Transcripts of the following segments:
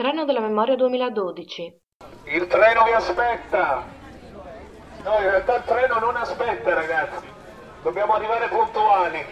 Treno della memoria 2012. Il treno vi aspetta! No, in realtà il treno non aspetta, ragazzi. Dobbiamo arrivare puntuali.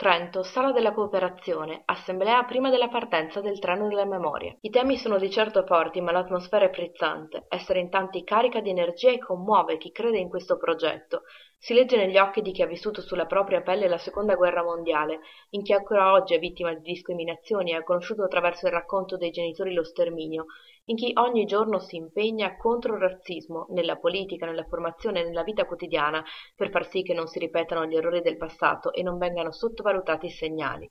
Trento, Sala della Cooperazione, assemblea prima della partenza del treno della memoria. I temi sono di certo forti, ma l'atmosfera è frizzante. Essere in tanti carica di energia e commuove chi crede in questo progetto. Si legge negli occhi di chi ha vissuto sulla propria pelle la seconda guerra mondiale, in chi ancora oggi è vittima di discriminazioni e ha conosciuto attraverso il racconto dei genitori lo sterminio, in chi ogni giorno si impegna contro il razzismo, nella politica, nella formazione e nella vita quotidiana, per far sì che non si ripetano gli errori del passato e non vengano sottovalutati i segnali.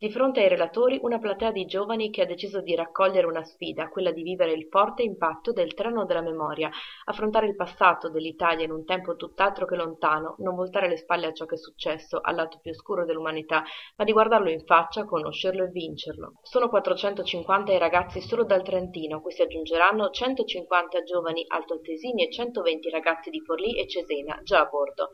Di fronte ai relatori una platea di giovani che ha deciso di raccogliere una sfida, quella di vivere il forte impatto del treno della memoria, affrontare il passato dell'Italia in un tempo tutt'altro che lontano, non voltare le spalle a ciò che è successo, al lato più oscuro dell'umanità, ma di guardarlo in faccia, conoscerlo e vincerlo. Sono 450 i ragazzi solo dal Trentino, a cui si aggiungeranno 150 giovani altoatesini e 120 ragazzi di Forlì e Cesena, già a bordo.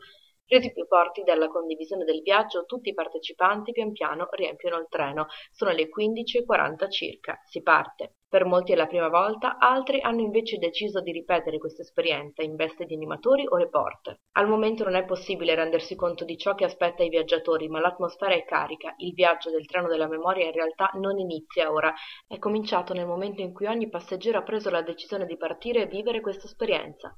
Resi più forti dalla condivisione del viaggio, tutti i partecipanti pian piano riempiono il treno. Sono le 15.40 circa. Si parte. Per molti è la prima volta, altri hanno invece deciso di ripetere questa esperienza in veste di animatori o reporter. Al momento non è possibile rendersi conto di ciò che aspetta i viaggiatori, ma l'atmosfera è carica. Il viaggio del treno della memoria in realtà non inizia ora, è cominciato nel momento in cui ogni passeggero ha preso la decisione di partire e vivere questa esperienza.